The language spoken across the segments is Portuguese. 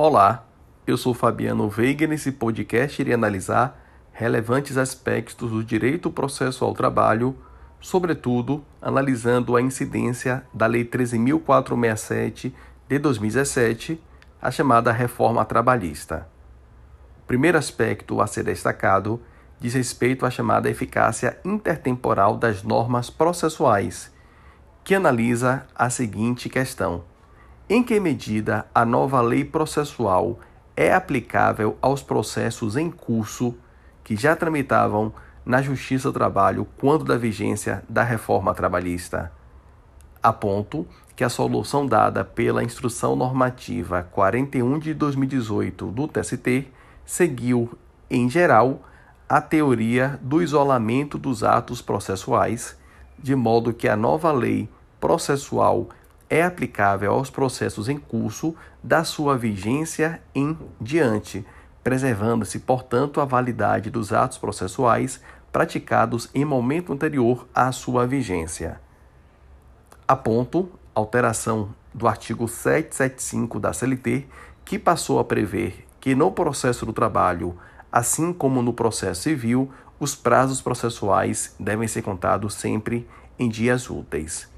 Olá, eu sou Fabiano Veiga e nesse podcast irei analisar relevantes aspectos do direito processual ao trabalho, sobretudo analisando a incidência da Lei 13.467 de 2017, a chamada Reforma Trabalhista. O primeiro aspecto a ser destacado diz respeito à chamada eficácia intertemporal das normas processuais, que analisa a seguinte questão: em que medida a nova lei processual é aplicável aos processos em curso que já tramitavam na Justiça do Trabalho quando da vigência da reforma trabalhista? A ponto que a solução dada pela Instrução Normativa 41 de 2018 do TST seguiu, em geral, a teoria do isolamento dos atos processuais, de modo que a nova lei processual é aplicável aos processos em curso da sua vigência em diante, preservando-se, portanto, a validade dos atos processuais praticados em momento anterior à sua vigência. A ponto, alteração do artigo 775 da CLT, que passou a prever que no processo do trabalho Assim como no processo civil, os prazos processuais devem ser contados sempre em dias úteis.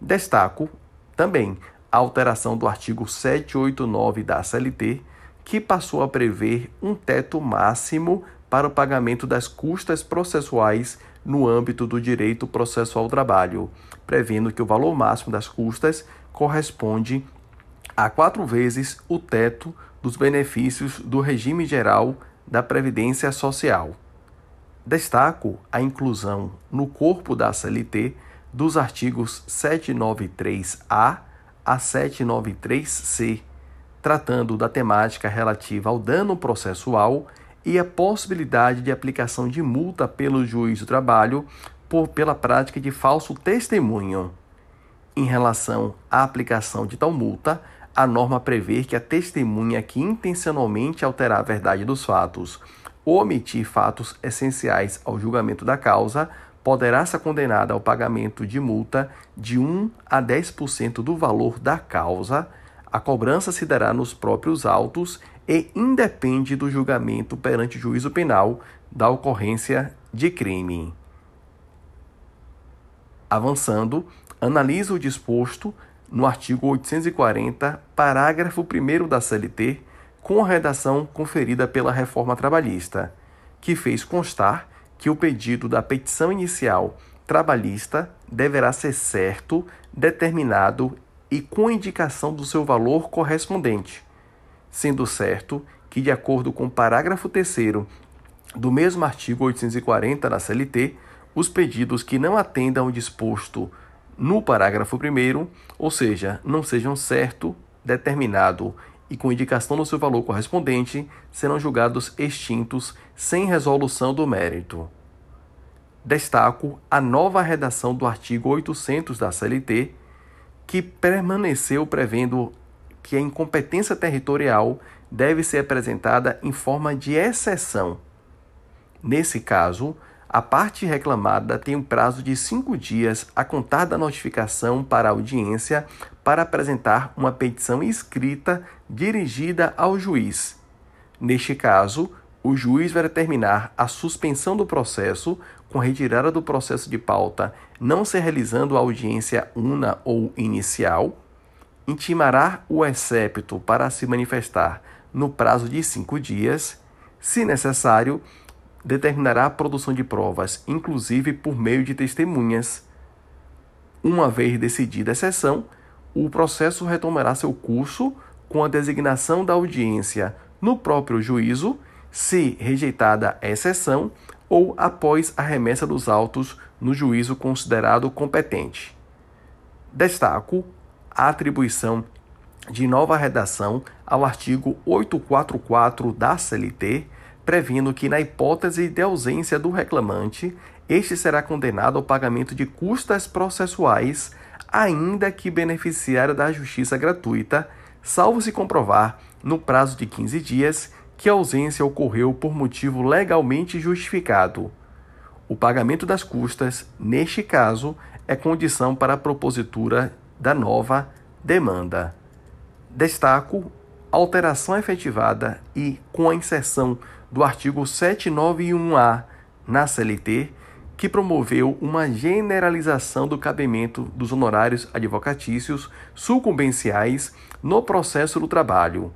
Destaco também a alteração do artigo 789 da CLT, que passou a prever um teto máximo para o pagamento das custas processuais no âmbito do direito processual ao trabalho, prevendo que o valor máximo das custas corresponde a quatro vezes o teto dos benefícios do regime geral da Previdência Social. Destaco a inclusão no corpo da CLT dos artigos 793-A a 793-C, tratando da temática relativa ao dano processual e a possibilidade de aplicação de multa pelo juiz do trabalho por, pela prática de falso testemunho. Em relação à aplicação de tal multa, a norma prevê que a testemunha que intencionalmente alterar a verdade dos fatos ou omitir fatos essenciais ao julgamento da causa poderá ser condenada ao pagamento de multa de 1 a 10% do valor da causa. A cobrança se dará nos próprios autos e independe do julgamento perante o juízo penal da ocorrência de crime. Avançando, analisa o disposto no artigo 840, parágrafo 1 da CLT, com a redação conferida pela reforma trabalhista, que fez constar que o pedido da petição inicial trabalhista deverá ser certo, determinado e com indicação do seu valor correspondente, sendo certo que, de acordo com o parágrafo 3 do mesmo artigo 840 da CLT, os pedidos que não atendam ao disposto no parágrafo 1, ou seja, não sejam certo, determinado e com indicação do seu valor correspondente, serão julgados extintos sem resolução do mérito. Destaco a nova redação do artigo 800 da CLT, que permaneceu prevendo que a incompetência territorial deve ser apresentada em forma de exceção. Nesse caso, a parte reclamada tem um prazo de cinco dias a contar da notificação para a audiência para apresentar uma petição escrita dirigida ao juiz. Neste caso, o juiz vai determinar a suspensão do processo com retirada do processo de pauta, não se realizando a audiência una ou inicial, intimará o excepto para se manifestar no prazo de cinco dias, se necessário, determinará a produção de provas, inclusive por meio de testemunhas. Uma vez decidida a sessão, o processo retomará seu curso com a designação da audiência no próprio juízo, se rejeitada a exceção, ou após a remessa dos autos no juízo considerado competente. Destaco a atribuição de nova redação ao artigo 844 da CLT, prevendo que, na hipótese de ausência do reclamante, este será condenado ao pagamento de custas processuais, ainda que beneficiário da justiça gratuita, salvo se comprovar, no prazo de 15 dias, que a ausência ocorreu por motivo legalmente justificado. O pagamento das custas, neste caso, é condição para a propositura da nova demanda. Destaco alteração efetivada e com a inserção do artigo 791A na CLT, que promoveu uma generalização do cabimento dos honorários advocatícios sucumbenciais no processo do trabalho.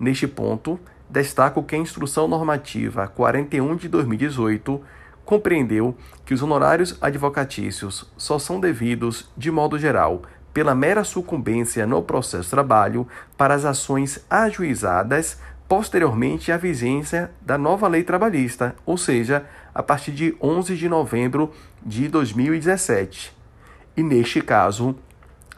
Neste ponto, destaco que a Instrução Normativa 41 de 2018 compreendeu que os honorários advocatícios só são devidos, de modo geral, pela mera sucumbência no processo trabalho para as ações ajuizadas posteriormente à vigência da nova lei trabalhista, ou seja, a partir de 11 de novembro de 2017. E neste caso,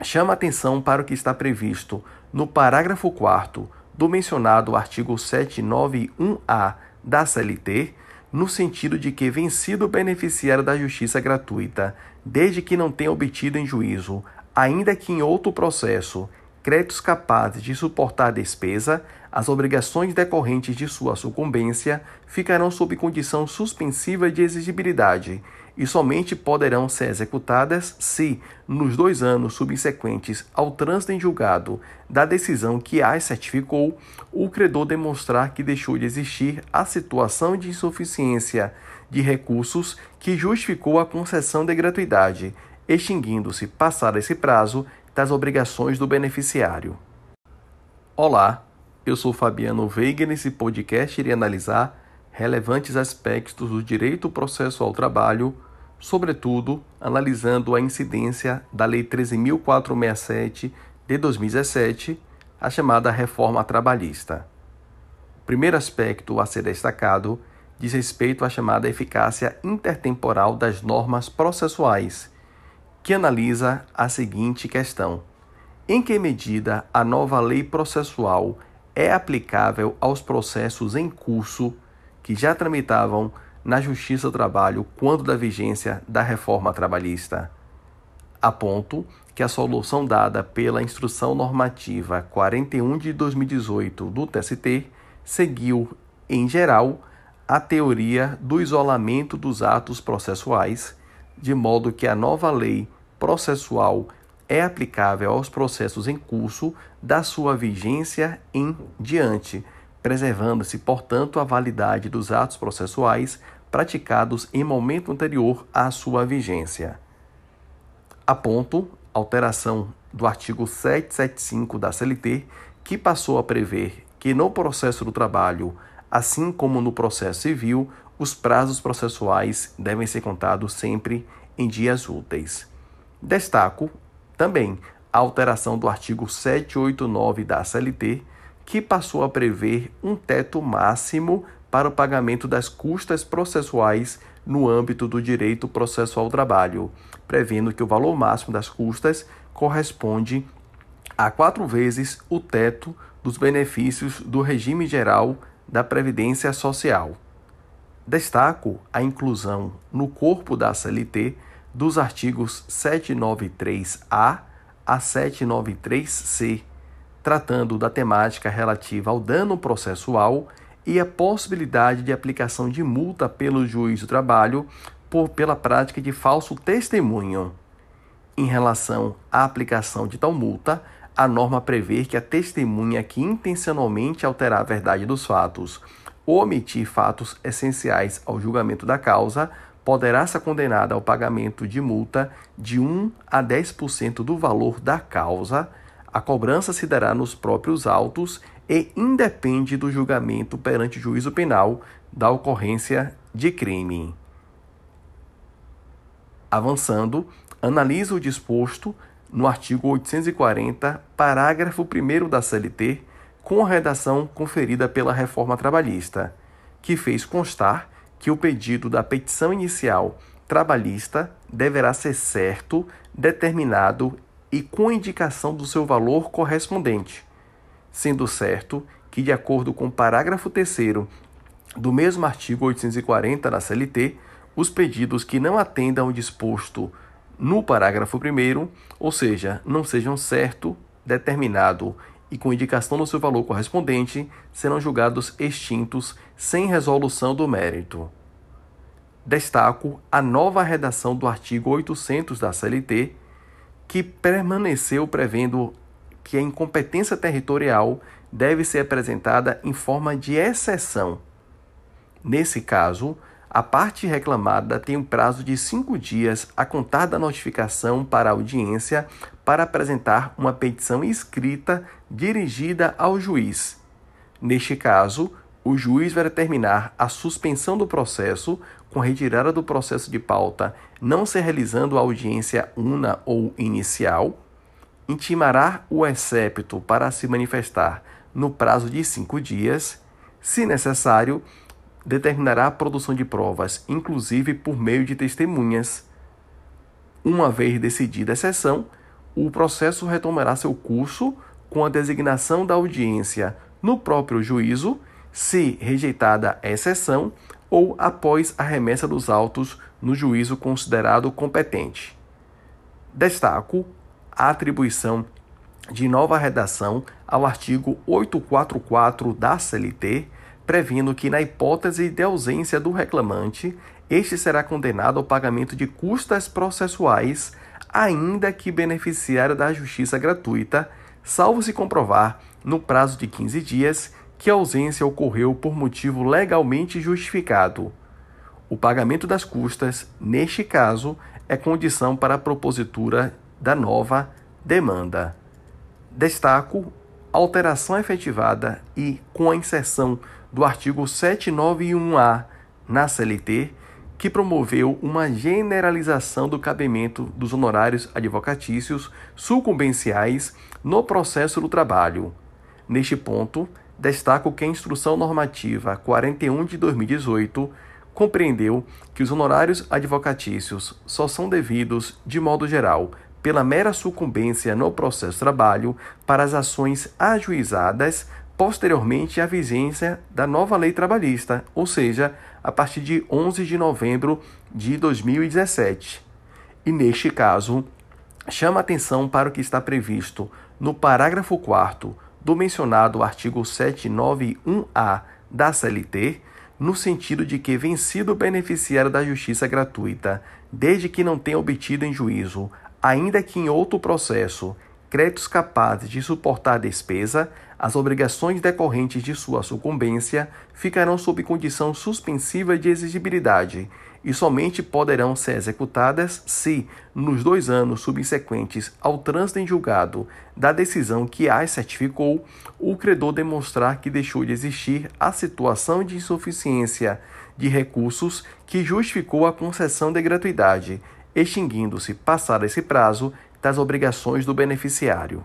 chama atenção para o que está previsto no parágrafo 4 do mencionado artigo 791A da CLT, no sentido de que, vencido o beneficiário da justiça gratuita, desde que não tenha obtido em juízo, ainda que em outro processo, créditos capazes de suportar a despesa, as obrigações decorrentes de sua sucumbência ficarão sob condição suspensiva de exigibilidade e somente poderão ser executadas se, nos dois anos subsequentes ao trânsito em julgado da decisão que as certificou, o credor demonstrar que deixou de existir a situação de insuficiência de recursos que justificou a concessão de gratuidade, extinguindo-se, passado esse prazo, das obrigações do beneficiário. Olá, eu sou Fabiano Veiga e nesse podcast irei analisar relevantes aspectos do direito processual ao trabalho, sobretudo analisando a incidência da Lei 13.467 de 2017, a chamada reforma trabalhista. O primeiro aspecto a ser destacado diz respeito à chamada eficácia intertemporal das normas processuais que analisa a seguinte questão: em que medida a nova lei processual é aplicável aos processos em curso que já tramitavam na Justiça do Trabalho quando da vigência da reforma trabalhista? A ponto que a solução dada pela Instrução Normativa 41 de 2018 do TST seguiu, em geral, a teoria do isolamento dos atos processuais de modo que a nova lei processual é aplicável aos processos em curso da sua vigência em diante, preservando-se, portanto, a validade dos atos processuais praticados em momento anterior à sua vigência. Aponto alteração do artigo 775 da CLT, que passou a prever que no processo do trabalho, assim como no processo civil, os prazos processuais devem ser contados sempre em dias úteis. Destaco também a alteração do artigo 789 da CLT, que passou a prever um teto máximo para o pagamento das custas processuais no âmbito do direito processual ao trabalho, prevendo que o valor máximo das custas corresponde a quatro vezes o teto dos benefícios do regime geral da Previdência Social. Destaco a inclusão no corpo da CLT dos artigos 793A a 793C, tratando da temática relativa ao dano processual e a possibilidade de aplicação de multa pelo juiz do trabalho por, pela prática de falso testemunho. Em relação à aplicação de tal multa, a norma prevê que a testemunha que intencionalmente alterar a verdade dos fatos omitir fatos essenciais ao julgamento da causa poderá ser condenada ao pagamento de multa de 1 a 10% do valor da causa. A cobrança se dará nos próprios autos e independe do julgamento perante o juízo penal da ocorrência de crime. Avançando, analisa o disposto no artigo 840, parágrafo 1 da CLT, com a redação conferida pela reforma trabalhista, que fez constar que o pedido da petição inicial trabalhista deverá ser certo, determinado e com indicação do seu valor correspondente, sendo certo que, de acordo com o parágrafo 3 do mesmo artigo 840 da CLT, os pedidos que não atendam ao disposto no parágrafo 1, ou seja, não sejam certo, determinado e com indicação do seu valor correspondente, serão julgados extintos sem resolução do mérito. Destaco a nova redação do artigo 800 da CLT, que permaneceu prevendo que a incompetência territorial deve ser apresentada em forma de exceção. Nesse caso, a parte reclamada tem um prazo de cinco dias a contar da notificação para a audiência para apresentar uma petição escrita dirigida ao juiz. Neste caso, o juiz vai determinar a suspensão do processo com retirada do processo de pauta, não se realizando a audiência una ou inicial, intimará o excepto para se manifestar no prazo de cinco dias, se necessário, determinará a produção de provas, inclusive por meio de testemunhas. Uma vez decidida a sessão, o processo retomará seu curso com a designação da audiência no próprio juízo, se rejeitada a exceção, ou após a remessa dos autos no juízo considerado competente. Destaco a atribuição de nova redação ao artigo 844 da CLT, prevendo que, na hipótese de ausência do reclamante, este será condenado ao pagamento de custas processuais, ainda que beneficiário da justiça gratuita, salvo se comprovar, no prazo de 15 dias, que a ausência ocorreu por motivo legalmente justificado. O pagamento das custas, neste caso, é condição para a propositura da nova demanda. Destaco alteração efetivada e com a inserção do artigo 791-A na CLT, que promoveu uma generalização do cabimento dos honorários advocatícios sucumbenciais no processo do trabalho. Neste ponto, destaco que a Instrução Normativa 41 de 2018 compreendeu que os honorários advocatícios só são devidos, de modo geral, pela mera sucumbência no processo de trabalho para as ações ajuizadas posteriormente à vigência da nova lei trabalhista, ou seja, a partir de 11 de novembro de 2017. E neste caso, chama atenção para o que está previsto no parágrafo 4 do mencionado artigo 791-A da CLT, no sentido de que, vencido o beneficiário da justiça gratuita, desde que não tenha obtido em juízo, ainda que em outro processo, créditos capazes de suportar a despesa, as obrigações decorrentes de sua sucumbência ficarão sob condição suspensiva de exigibilidade e somente poderão ser executadas se, nos dois anos subsequentes ao trânsito em julgado da decisão que as certificou, o credor demonstrar que deixou de existir a situação de insuficiência de recursos que justificou a concessão de gratuidade, extinguindo-se, passado esse prazo, das obrigações do beneficiário.